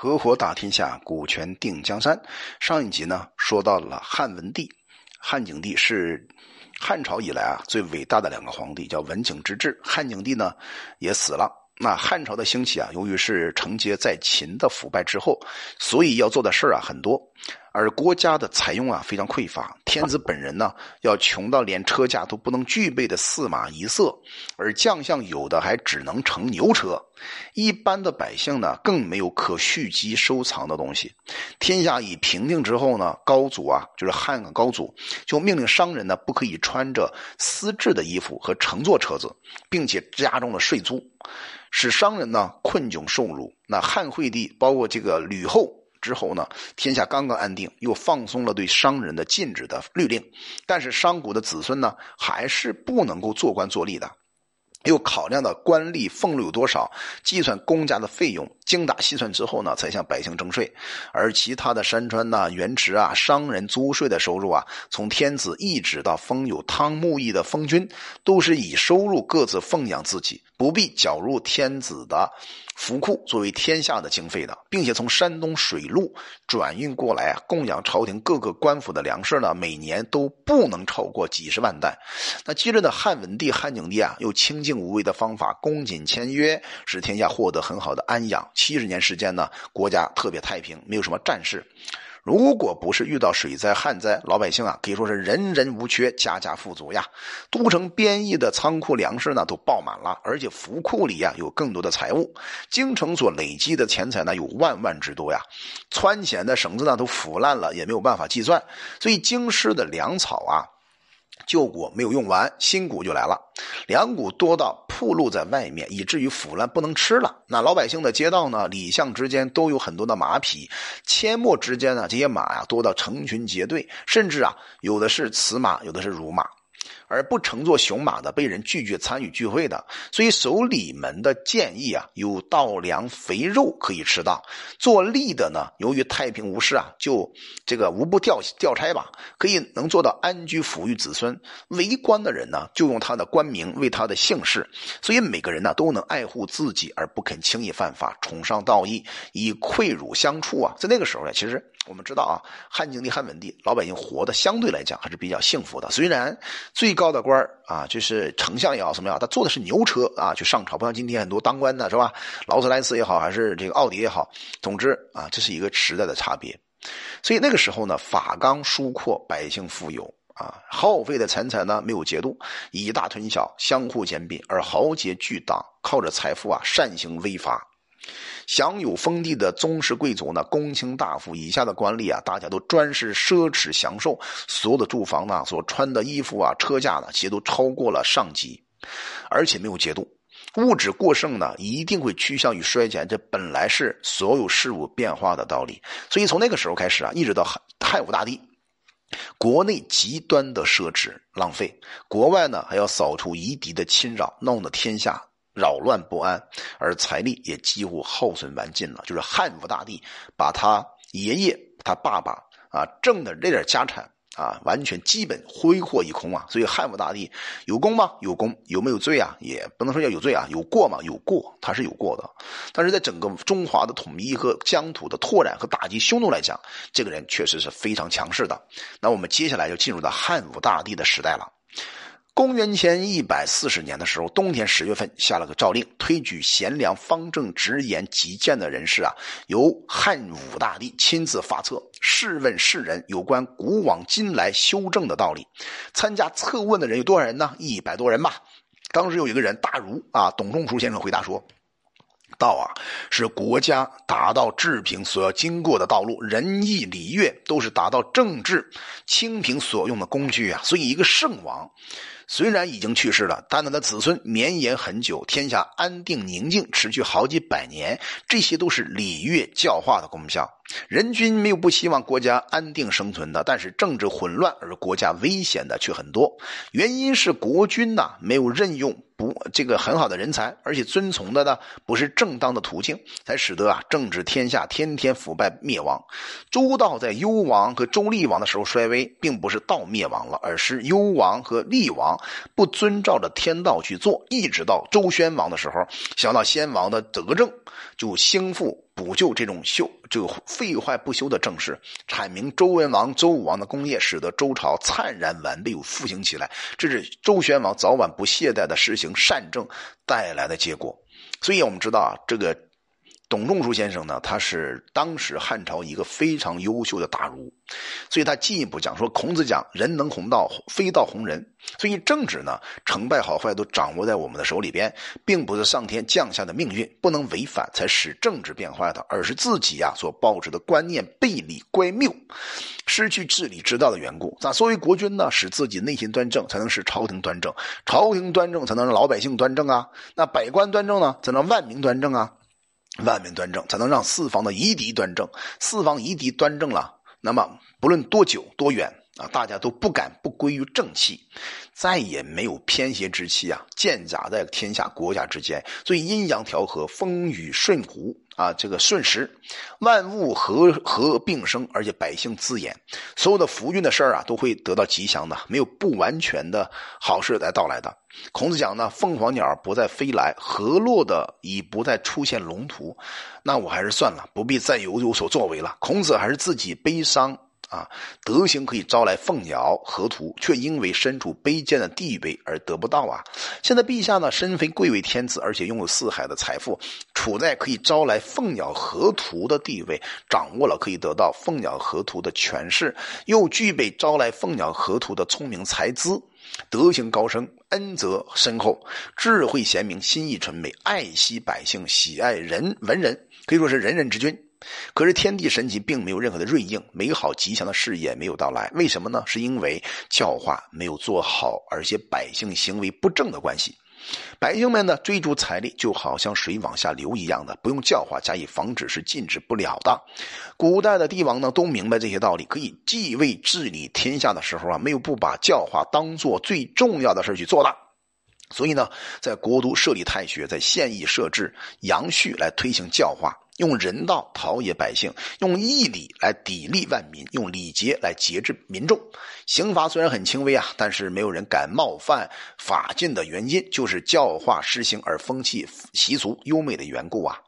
合伙打天下，股权定江山。上一集呢，说到了汉文帝，汉景帝是汉朝以来啊最伟大的两个皇帝，叫文景之治。汉景帝呢也死了。那汉朝的兴起啊，由于是承接在秦的腐败之后，所以要做的事儿啊很多，而国家的财用啊非常匮乏。天子本人呢，要穷到连车驾都不能具备的四马一色，而将相有的还只能乘牛车。一般的百姓呢，更没有可蓄积收藏的东西。天下已平定之后呢，高祖啊，就是汉高祖，就命令商人呢，不可以穿着丝质的衣服和乘坐车子，并且加重了税租。使商人呢困窘受辱。那汉惠帝包括这个吕后之后呢，天下刚刚安定，又放松了对商人的禁止的律令。但是商贾的子孙呢，还是不能够做官做吏的。又考量到官吏俸禄有多少，计算公家的费用，精打细算之后呢，才向百姓征税。而其他的山川呐、原池啊、商人租税的收入啊，从天子一直到封有汤沐邑的封君，都是以收入各自奉养自己，不必缴入天子的。府库作为天下的经费的，并且从山东水路转运过来，供养朝廷各个官府的粮食呢，每年都不能超过几十万担。那接着呢，汉文帝、汉景帝啊，用清净无为的方法，恭谨签约，使天下获得很好的安养。七十年时间呢，国家特别太平，没有什么战事。如果不是遇到水灾、旱灾，老百姓啊可以说是人人无缺，家家富足呀。都城边邑的仓库粮食呢都爆满了，而且府库里呀有更多的财物。京城所累积的钱财呢有万万之多呀。穿钱的绳子呢都腐烂了，也没有办法计算。所以京师的粮草啊。旧谷没有用完，新谷就来了。粮谷多到铺露在外面，以至于腐烂不能吃了。那老百姓的街道呢，里巷之间都有很多的马匹，阡陌之间呢，这些马呀多到成群结队，甚至啊，有的是雌马，有的是乳马。而不乘坐雄马的被人拒绝参与聚会的，所以守礼门的建议啊，有稻粮肥肉可以吃到。做吏的呢，由于太平无事啊，就这个无不调调差吧，可以能做到安居抚育子孙。为官的人呢，就用他的官名为他的姓氏，所以每个人呢都能爱护自己而不肯轻易犯法，崇尚道义，以愧辱相处啊。在那个时候呢，其实。我们知道啊，汉景帝、汉文帝，老百姓活的相对来讲还是比较幸福的。虽然最高的官啊，就是丞相也好，什么样，他坐的是牛车啊，去上朝，不像今天很多当官的是吧？劳斯莱斯也好，还是这个奥迪也好，总之啊，这是一个时代的差别。所以那个时候呢，法纲疏阔，百姓富有啊，耗费的钱财呢没有节度，以大吞小，相互兼并，而豪杰巨党靠着财富啊擅行威法。享有封地的宗室贵族呢，公卿大夫以下的官吏啊，大家都专是奢侈享受，所有的住房呢，所穿的衣服啊，车驾呢，其实都超过了上级，而且没有节度。物质过剩呢，一定会趋向于衰减，这本来是所有事物变化的道理。所以从那个时候开始啊，一直到汉汉武大帝，国内极端的奢侈浪费，国外呢还要扫除夷狄的侵扰，弄得天下。扰乱不安，而财力也几乎耗损完尽了。就是汉武大帝把他爷爷、他爸爸啊挣的这点家产啊，完全基本挥霍一空啊。所以汉武大帝有功吗？有功，有没有罪啊？也不能说要有罪啊。有过吗？有过，他是有过的。但是在整个中华的统一和疆土的拓展和打击匈奴来讲，这个人确实是非常强势的。那我们接下来就进入到汉武大帝的时代了。公元前一百四十年的时候，冬天十月份下了个诏令，推举贤良、方正、直言、极谏的人士啊，由汉武大帝亲自发册，试问世人有关古往今来修正的道理。参加测问的人有多少人呢？一百多人吧。当时有一个人大儒啊，董仲舒先生回答说：“道啊，是国家达到治平所要经过的道路，仁义礼乐都是达到政治清平所用的工具啊。所以，一个圣王。”虽然已经去世了，但他的子孙绵延很久，天下安定宁静，持续好几百年，这些都是礼乐教化的功效。人君没有不希望国家安定生存的，但是政治混乱而国家危险的却很多。原因是国君呐没有任用不这个很好的人才，而且遵从的呢不是正当的途径，才使得啊政治天下天天腐败灭亡。周道在幽王和周厉王的时候衰微，并不是道灭亡了，而是幽王和厉王不遵照着天道去做，一直到周宣王的时候，想到先王的德政，就兴复补救这种修这个废坏不修的政事，阐明周文王、周武王的功业，使得周朝灿然完备又复兴起来。这是周宣王早晚不懈怠的实行善政带来的结果。所以我们知道啊，这个。董仲舒先生呢，他是当时汉朝一个非常优秀的大儒，所以他进一步讲说，孔子讲人能弘道，非道弘人。所以政治呢，成败好坏都掌握在我们的手里边，并不是上天降下的命运，不能违反才使政治变坏的，而是自己呀所抱着的观念背离乖谬，失去治理之道的缘故。咋作为国君呢，使自己内心端正，才能使朝廷端正；朝廷端正，才能让老百姓端正啊。那百官端正呢，才能万民端正啊。万民端正，才能让四方的夷狄端正。四方夷狄端正了，那么不论多久多远啊，大家都不敢不归于正气，再也没有偏邪之气啊，剑甲在天下国家之间。所以阴阳调和，风雨顺乎啊，这个瞬时，万物和和并生，而且百姓自言，所有的福运的事儿啊，都会得到吉祥的，没有不完全的好事来到来的。孔子讲呢，凤凰鸟不再飞来，河洛的已不再出现龙图，那我还是算了，不必再有有所作为了。孔子还是自己悲伤啊，德行可以招来凤鸟河图，却因为身处卑贱的地位而得不到啊。现在陛下呢，身非贵为天子，而且拥有四海的财富，处在可以招来凤鸟河图的地位，掌握了可以得到凤鸟河图的权势，又具备招来凤鸟河图的聪明才资。德行高升，恩泽深厚，智慧贤明，心意纯美，爱惜百姓，喜爱人文人，可以说是人人之君。可是天地神奇并没有任何的瑞应，美好吉祥的事业没有到来。为什么呢？是因为教化没有做好，而且百姓行为不正的关系。百姓们呢，追逐财力就好像水往下流一样的，不用教化加以防止是禁止不了的。古代的帝王呢，都明白这些道理，可以继位治理天下的时候啊，没有不把教化当做最重要的事去做的。所以呢，在国都设立太学，在县邑设置阳序来推行教化。用人道陶冶百姓，用义理来砥砺万民，用礼节来节制民众。刑罚虽然很轻微啊，但是没有人敢冒犯法禁的原因，就是教化施行而风气习俗优美的缘故啊。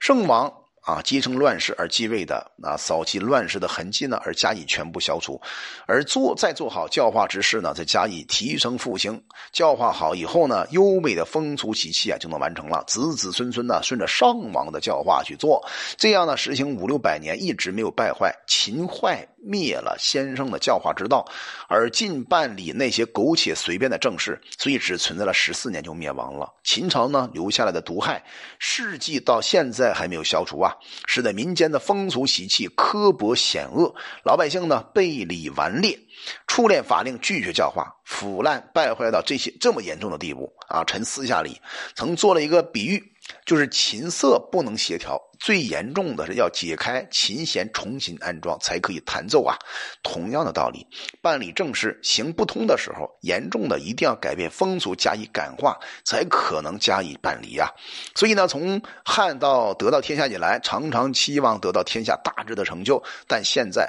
圣王。啊，继承乱世而继位的，啊，扫其乱世的痕迹呢，而加以全部消除，而做再做好教化之事呢，再加以提升复兴。教化好以后呢，优美的风俗习气啊就能完成了。子子孙孙呢，顺着上王的教化去做，这样呢，实行五六百年，一直没有败坏、秦坏。灭了先生的教化之道，而尽办理那些苟且随便的政事，所以只存在了十四年就灭亡了。秦朝呢留下来的毒害，世纪到现在还没有消除啊，使得民间的风俗习气刻薄险恶，老百姓呢背礼顽劣，初练法令，拒绝教化，腐烂败坏到这些这么严重的地步啊！臣私下里曾做了一个比喻。就是琴瑟不能协调，最严重的是要解开琴弦，重新安装才可以弹奏啊。同样的道理，办理政事行不通的时候，严重的一定要改变风俗，加以感化，才可能加以办理啊。所以呢，从汉到得到天下以来，常常期望得到天下大治的成就，但现在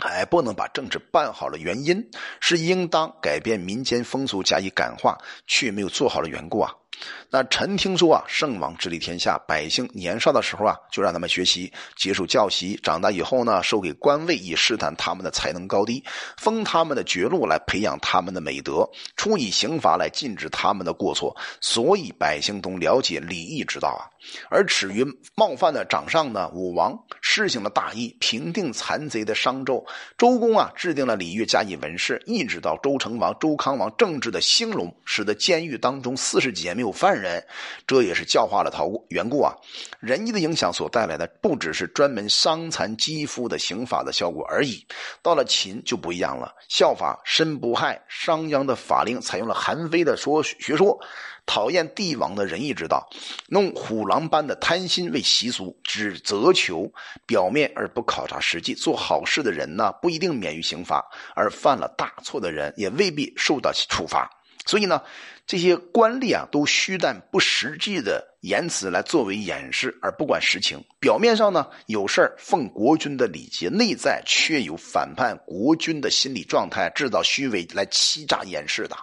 还不能把政治办好了，原因是应当改变民间风俗，加以感化，却没有做好的缘故啊。那臣听说啊，圣王治理天下，百姓年少的时候啊，就让他们学习，接受教习；长大以后呢，授给官位，以试探他们的才能高低，封他们的爵禄，来培养他们的美德，出以刑罚来禁止他们的过错。所以百姓都了解礼义之道啊。而耻于冒犯的掌上呢，武王施行了大义，平定残贼的商纣；周公啊，制定了礼乐，加以文饰，一直到周成王、周康王政治的兴隆，使得监狱当中四十几年没有犯人，这也是教化了陶缘故啊。仁义的影响所带来的，不只是专门伤残肌肤的刑法的效果而已。到了秦就不一样了，效法身不害商鞅的法令，采用了韩非的说学说。讨厌帝王的仁义之道，弄虎狼般的贪心为习俗，只责求表面而不考察实际。做好事的人呢，不一定免于刑罚；而犯了大错的人，也未必受到处罚。所以呢，这些官吏啊，都虚但不实际的言辞来作为掩饰，而不管实情。表面上呢，有事儿奉国君的礼节，内在却有反叛国君的心理状态，制造虚伪来欺诈掩饰的。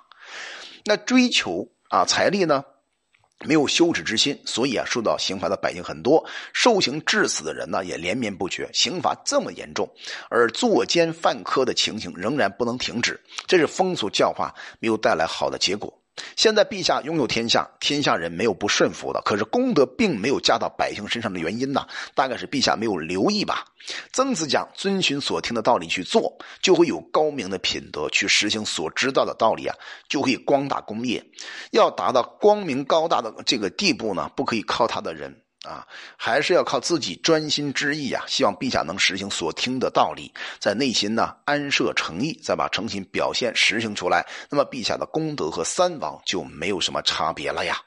那追求啊财力呢？没有羞耻之心，所以啊，受到刑罚的百姓很多，受刑致死的人呢也连绵不绝。刑罚这么严重，而作奸犯科的情形仍然不能停止，这是风俗教化没有带来好的结果。现在陛下拥有天下，天下人没有不顺服的。可是功德并没有加到百姓身上的原因呢？大概是陛下没有留意吧。曾子讲：遵循所听的道理去做，就会有高明的品德；去实行所知道的道理啊，就可以光大功业。要达到光明高大的这个地步呢，不可以靠他的人。啊，还是要靠自己专心致意啊！希望陛下能实行所听的道理，在内心呢安设诚意，再把诚心表现实行出来，那么陛下的功德和三王就没有什么差别了呀。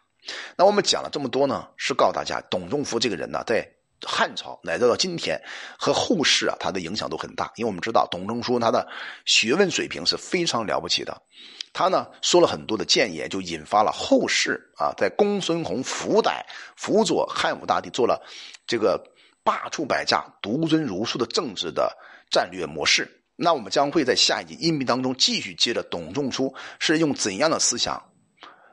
那我们讲了这么多呢，是告诉大家，董仲舒这个人呢，在。汉朝乃至到今天和后世啊，他的影响都很大。因为我们知道董仲舒他的学问水平是非常了不起的，他呢说了很多的谏言，就引发了后世啊，在公孙弘辅代辅佐汉武大帝做了这个罢黜百家、独尊儒术的政治的战略模式。那我们将会在下一集音频当中继续接着董仲舒是用怎样的思想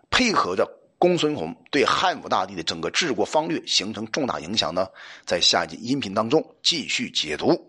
配合着。公孙弘对汉武大帝的整个治国方略形成重大影响呢，在下一集音频当中继续解读。